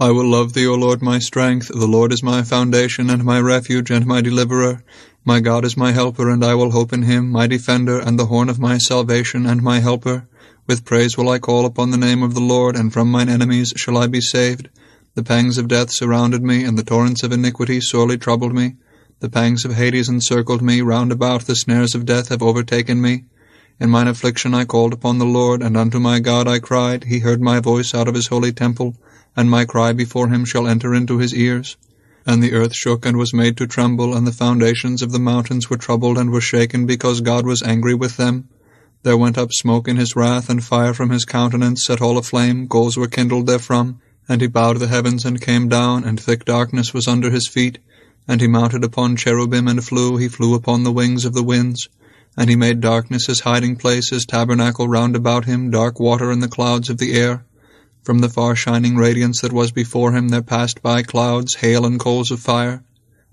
I will love thee, O Lord, my strength. The Lord is my foundation and my refuge and my deliverer. My God is my helper, and I will hope in him, my defender and the horn of my salvation and my helper. With praise will I call upon the name of the Lord, and from mine enemies shall I be saved. The pangs of death surrounded me, and the torrents of iniquity sorely troubled me. The pangs of Hades encircled me, round about the snares of death have overtaken me. In mine affliction I called upon the Lord, and unto my God I cried. He heard my voice out of his holy temple, and my cry before him shall enter into his ears. And the earth shook and was made to tremble, and the foundations of the mountains were troubled and were shaken, because God was angry with them. There went up smoke in his wrath, and fire from his countenance set all aflame, coals were kindled therefrom. And he bowed the heavens and came down, and thick darkness was under his feet. And he mounted upon cherubim and flew, he flew upon the wings of the winds. And he made darkness his hiding place, his tabernacle round about him, dark water in the clouds of the air. From the far shining radiance that was before him there passed by clouds, hail, and coals of fire.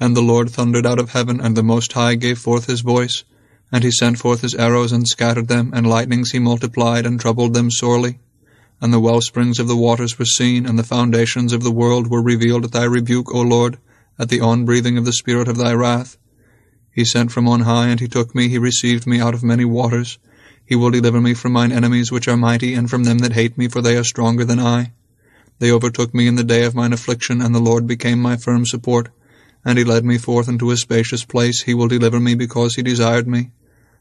And the Lord thundered out of heaven, and the Most High gave forth his voice. And he sent forth his arrows and scattered them, and lightnings he multiplied and troubled them sorely and the well springs of the waters were seen, and the foundations of the world were revealed at thy rebuke, O Lord, at the on-breathing of the spirit of thy wrath. He sent from on high, and he took me, he received me out of many waters. He will deliver me from mine enemies which are mighty, and from them that hate me, for they are stronger than I. They overtook me in the day of mine affliction, and the Lord became my firm support. And he led me forth into a spacious place. He will deliver me because he desired me.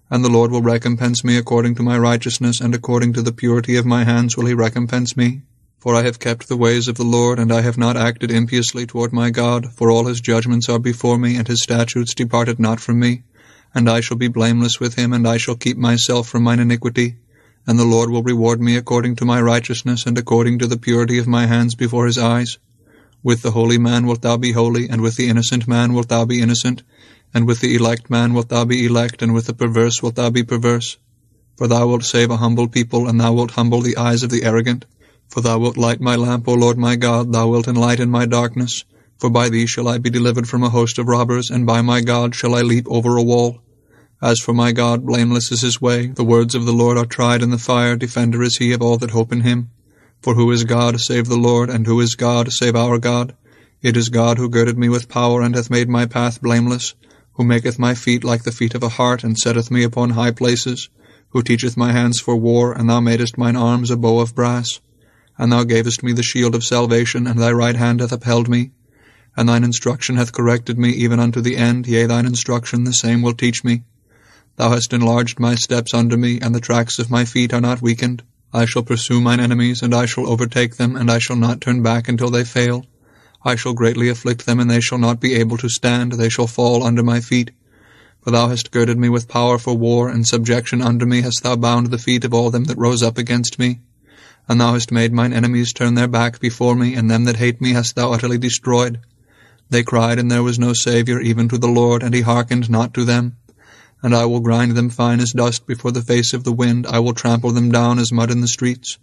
And the Lord will recompense me according to my righteousness, and according to the purity of my hands will he recompense me. For I have kept the ways of the Lord, and I have not acted impiously toward my God, for all his judgments are before me, and his statutes departed not from me. And I shall be blameless with him, and I shall keep myself from mine iniquity. And the Lord will reward me according to my righteousness, and according to the purity of my hands before his eyes. With the holy man wilt thou be holy, and with the innocent man wilt thou be innocent, and with the elect man wilt thou be elect, and with the perverse wilt thou be perverse. For thou wilt save a humble people, and thou wilt humble the eyes of the arrogant. For thou wilt light my lamp, O Lord my God, thou wilt enlighten my darkness. For by thee shall I be delivered from a host of robbers, and by my God shall I leap over a wall. As for my God, blameless is his way. The words of the Lord are tried in the fire. Defender is he of all that hope in him. For who is God save the Lord, and who is God save our God? It is God who girded me with power, and hath made my path blameless who maketh my feet like the feet of a hart, and setteth me upon high places, who teacheth my hands for war, and thou madest mine arms a bow of brass. And thou gavest me the shield of salvation, and thy right hand hath upheld me. And thine instruction hath corrected me even unto the end, yea, thine instruction the same will teach me. Thou hast enlarged my steps under me, and the tracks of my feet are not weakened. I shall pursue mine enemies, and I shall overtake them, and I shall not turn back until they fail. I shall greatly afflict them, and they shall not be able to stand, they shall fall under my feet. For thou hast girded me with power for war, and subjection under me hast thou bound the feet of all them that rose up against me. And thou hast made mine enemies turn their back before me, and them that hate me hast thou utterly destroyed. They cried, and there was no Saviour, even to the Lord, and he hearkened not to them. And I will grind them fine as dust before the face of the wind, I will trample them down as mud in the streets.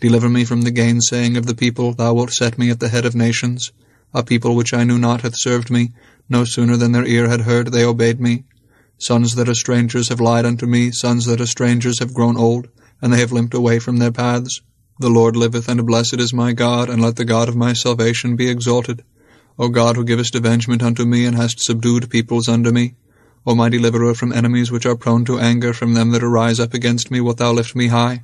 Deliver me from the gainsaying of the people, thou wilt set me at the head of nations. A people which I knew not hath served me, no sooner than their ear had heard they obeyed me. Sons that are strangers have lied unto me, sons that are strangers have grown old, and they have limped away from their paths. The Lord liveth, and blessed is my God, and let the God of my salvation be exalted. O God, who givest avengement unto me, and hast subdued peoples under me. O my deliverer from enemies which are prone to anger, from them that arise up against me, wilt thou lift me high?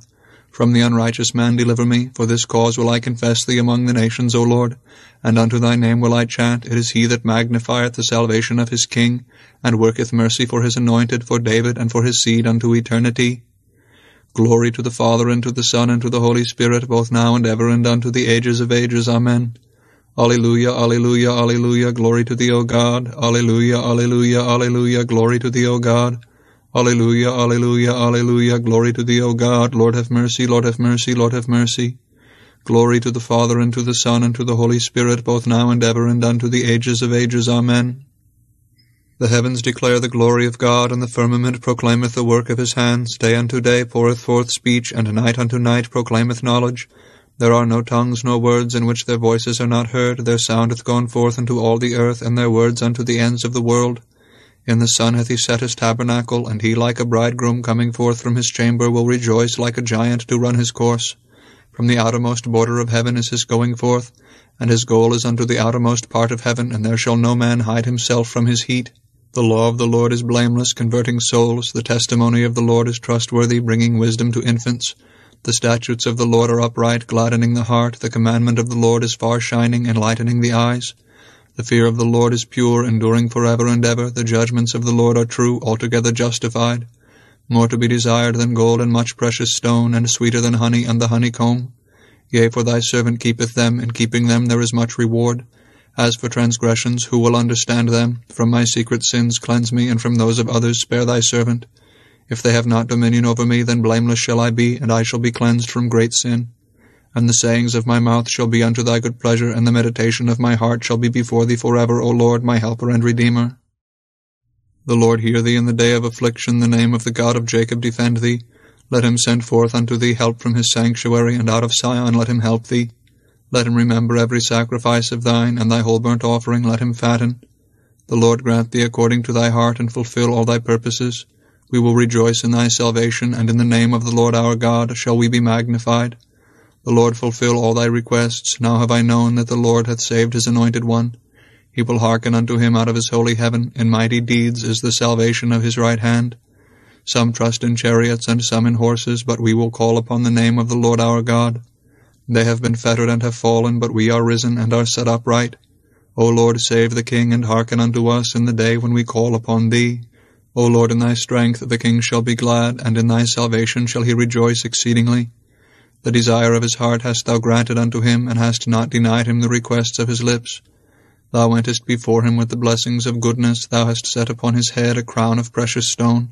From the unrighteous man deliver me, for this cause will I confess thee among the nations, O Lord, and unto thy name will I chant. It is he that magnifieth the salvation of his king, and worketh mercy for his anointed, for David, and for his seed unto eternity. Glory to the Father, and to the Son, and to the Holy Spirit, both now and ever, and unto the ages of ages. Amen. Alleluia, alleluia, alleluia, glory to thee, O God. Alleluia, alleluia, alleluia, glory to thee, O God. Alleluia, alleluia, alleluia. Glory to thee, O God. Lord have mercy, Lord have mercy, Lord have mercy. Glory to the Father, and to the Son, and to the Holy Spirit, both now and ever, and unto the ages of ages. Amen. The heavens declare the glory of God, and the firmament proclaimeth the work of his hands. Day unto day poureth forth speech, and night unto night proclaimeth knowledge. There are no tongues, no words, in which their voices are not heard. Their sound hath gone forth unto all the earth, and their words unto the ends of the world. In the sun hath he set his tabernacle, and he like a bridegroom coming forth from his chamber will rejoice like a giant to run his course. From the outermost border of heaven is his going forth, and his goal is unto the outermost part of heaven, and there shall no man hide himself from his heat. The law of the Lord is blameless, converting souls. The testimony of the Lord is trustworthy, bringing wisdom to infants. The statutes of the Lord are upright, gladdening the heart. The commandment of the Lord is far shining, enlightening the eyes. The fear of the Lord is pure, enduring forever and ever. The judgments of the Lord are true, altogether justified. More to be desired than gold and much precious stone, and sweeter than honey and the honeycomb. Yea, for thy servant keepeth them, in keeping them there is much reward. As for transgressions, who will understand them? From my secret sins cleanse me, and from those of others spare thy servant. If they have not dominion over me, then blameless shall I be, and I shall be cleansed from great sin. And the sayings of my mouth shall be unto thy good pleasure, and the meditation of my heart shall be before thee forever, O Lord, my helper and redeemer. The Lord hear thee in the day of affliction, the name of the God of Jacob defend thee. Let him send forth unto thee help from his sanctuary, and out of Sion let him help thee. Let him remember every sacrifice of thine, and thy whole burnt offering let him fatten. The Lord grant thee according to thy heart, and fulfill all thy purposes. We will rejoice in thy salvation, and in the name of the Lord our God shall we be magnified. The Lord fulfill all thy requests. Now have I known that the Lord hath saved his anointed one. He will hearken unto him out of his holy heaven. In mighty deeds is the salvation of his right hand. Some trust in chariots and some in horses, but we will call upon the name of the Lord our God. They have been fettered and have fallen, but we are risen and are set upright. O Lord, save the king, and hearken unto us in the day when we call upon thee. O Lord, in thy strength the king shall be glad, and in thy salvation shall he rejoice exceedingly. The desire of his heart hast thou granted unto him, and hast not denied him the requests of his lips. Thou wentest before him with the blessings of goodness, thou hast set upon his head a crown of precious stone.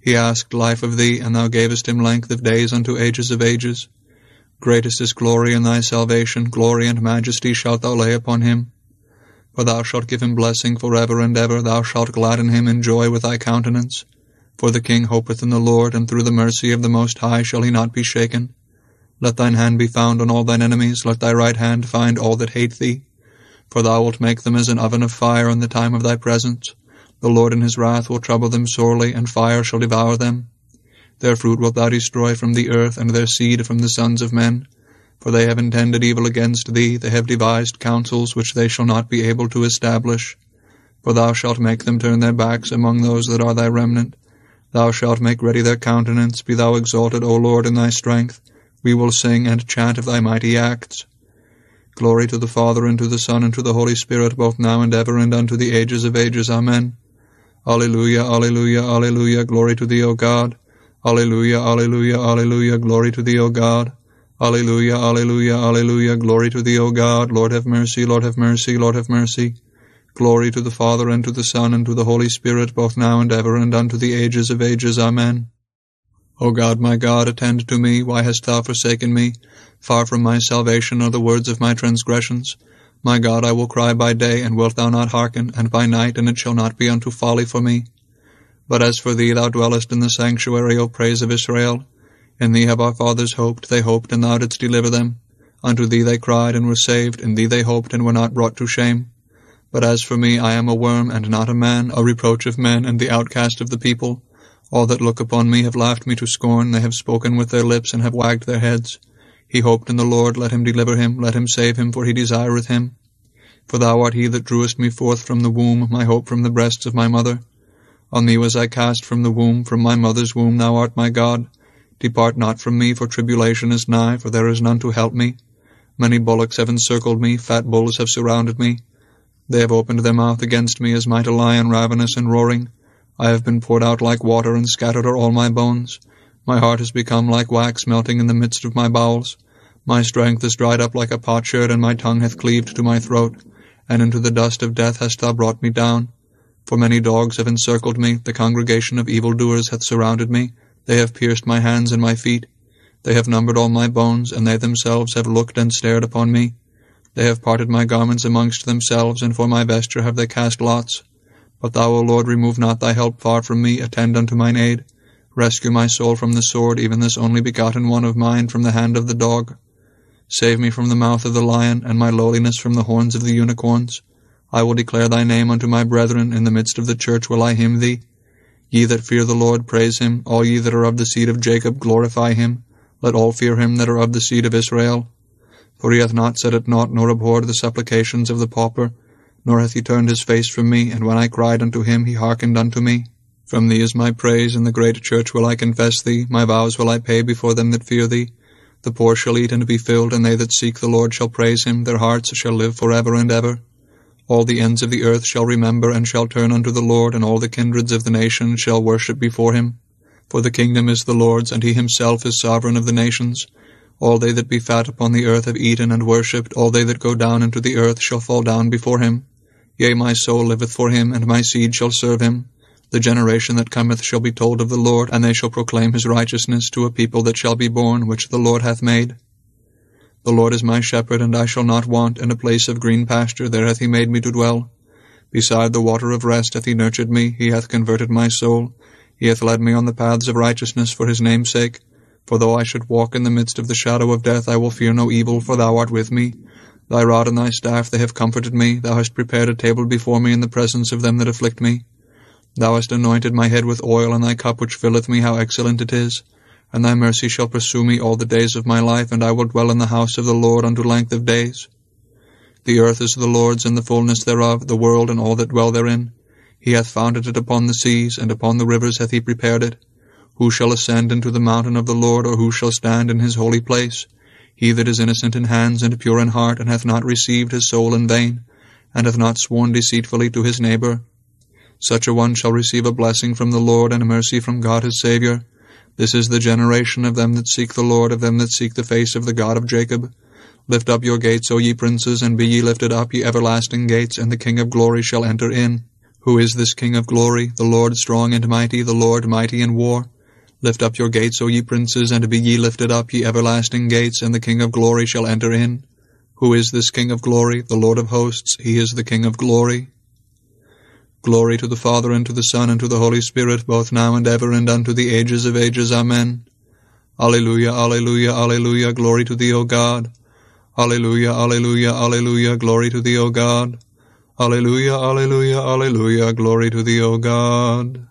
He asked life of thee, and thou gavest him length of days unto ages of ages. Greatest is glory in thy salvation, glory and majesty shalt thou lay upon him. For thou shalt give him blessing for ever and ever, thou shalt gladden him in joy with thy countenance. For the king hopeth in the Lord, and through the mercy of the Most High shall he not be shaken. Let thine hand be found on all thine enemies, let thy right hand find all that hate thee. For thou wilt make them as an oven of fire in the time of thy presence. The Lord in his wrath will trouble them sorely, and fire shall devour them. Their fruit wilt thou destroy from the earth, and their seed from the sons of men. For they have intended evil against thee, they have devised counsels which they shall not be able to establish. For thou shalt make them turn their backs among those that are thy remnant. Thou shalt make ready their countenance. Be thou exalted, O Lord, in thy strength. We will sing and chant of thy mighty acts. Glory to the Father, and to the Son, and to the Holy Spirit, both now and ever, and unto the ages of ages. Amen. Alleluia, alleluia, alleluia. Glory to thee, O God. Alleluia, alleluia, alleluia, glory to thee, O God. Alleluia, alleluia, alleluia, glory to thee, O God. Lord have mercy, Lord have mercy, Lord have mercy. Glory to the Father, and to the Son, and to the Holy Spirit, both now and ever, and unto the ages of ages. Amen. O God, my God, attend to me. Why hast thou forsaken me? Far from my salvation are the words of my transgressions. My God, I will cry by day, and wilt thou not hearken, and by night, and it shall not be unto folly for me. But as for thee, thou dwellest in the sanctuary, O praise of Israel. In thee have our fathers hoped, they hoped, and thou didst deliver them. Unto thee they cried, and were saved, in thee they hoped, and were not brought to shame. But as for me, I am a worm, and not a man, a reproach of men, and the outcast of the people. All that look upon me have laughed me to scorn, they have spoken with their lips, and have wagged their heads. He hoped in the Lord, let him deliver him, let him save him, for he desireth him. For thou art he that drewest me forth from the womb, my hope from the breasts of my mother. On thee was I cast from the womb, from my mother's womb thou art my God. Depart not from me, for tribulation is nigh, for there is none to help me. Many bullocks have encircled me, fat bulls have surrounded me. They have opened their mouth against me as might a lion ravenous and roaring. I have been poured out like water, and scattered are all my bones. My heart has become like wax melting in the midst of my bowels. My strength is dried up like a potsherd, and my tongue hath cleaved to my throat. And into the dust of death hast thou brought me down. For many dogs have encircled me, the congregation of evildoers hath surrounded me, they have pierced my hands and my feet. They have numbered all my bones, and they themselves have looked and stared upon me. They have parted my garments amongst themselves, and for my vesture have they cast lots. But thou, O Lord, remove not thy help far from me, attend unto mine aid. Rescue my soul from the sword, even this only begotten one of mine from the hand of the dog. Save me from the mouth of the lion, and my lowliness from the horns of the unicorns. I will declare thy name unto my brethren, in the midst of the church will I hymn thee. Ye that fear the Lord, praise him. All ye that are of the seed of Jacob, glorify him. Let all fear him that are of the seed of Israel. For he hath not set at naught nor abhorred the supplications of the pauper, nor hath he turned his face from me, and when I cried unto him, he hearkened unto me. From thee is my praise, in the great church will I confess thee, my vows will I pay before them that fear thee. The poor shall eat and be filled, and they that seek the Lord shall praise him, their hearts shall live for ever and ever. All the ends of the earth shall remember and shall turn unto the Lord, and all the kindreds of the nations shall worship before him. For the kingdom is the Lord's, and he himself is sovereign of the nations. All they that be fat upon the earth have eaten and worshipped, all they that go down into the earth shall fall down before him. Yea, my soul liveth for him, and my seed shall serve him. The generation that cometh shall be told of the Lord, and they shall proclaim his righteousness to a people that shall be born, which the Lord hath made. The Lord is my shepherd, and I shall not want. In a place of green pasture there hath he made me to dwell. Beside the water of rest hath he nurtured me, he hath converted my soul. He hath led me on the paths of righteousness for his name's sake. For though I should walk in the midst of the shadow of death, I will fear no evil, for thou art with me. Thy rod and thy staff, they have comforted me. Thou hast prepared a table before me in the presence of them that afflict me. Thou hast anointed my head with oil, and thy cup which filleth me, how excellent it is and thy mercy shall pursue me all the days of my life, and I will dwell in the house of the Lord unto length of days. The earth is the Lord's, and the fullness thereof, the world and all that dwell therein. He hath founded it upon the seas, and upon the rivers hath he prepared it. Who shall ascend into the mountain of the Lord, or who shall stand in his holy place? He that is innocent in hands and pure in heart, and hath not received his soul in vain, and hath not sworn deceitfully to his neighbor. Such a one shall receive a blessing from the Lord, and mercy from God his Saviour. This is the generation of them that seek the Lord, of them that seek the face of the God of Jacob. Lift up your gates, O ye princes, and be ye lifted up, ye everlasting gates, and the King of glory shall enter in. Who is this King of glory? The Lord strong and mighty, the Lord mighty in war. Lift up your gates, O ye princes, and be ye lifted up, ye everlasting gates, and the King of glory shall enter in. Who is this King of glory? The Lord of hosts, he is the King of glory. Glory to the Father, and to the Son, and to the Holy Spirit, both now and ever, and unto the ages of ages. Amen. Alleluia, alleluia, alleluia, glory to thee, O God. Alleluia, alleluia, alleluia, glory to thee, O God. Alleluia, alleluia, alleluia, glory to thee, O God.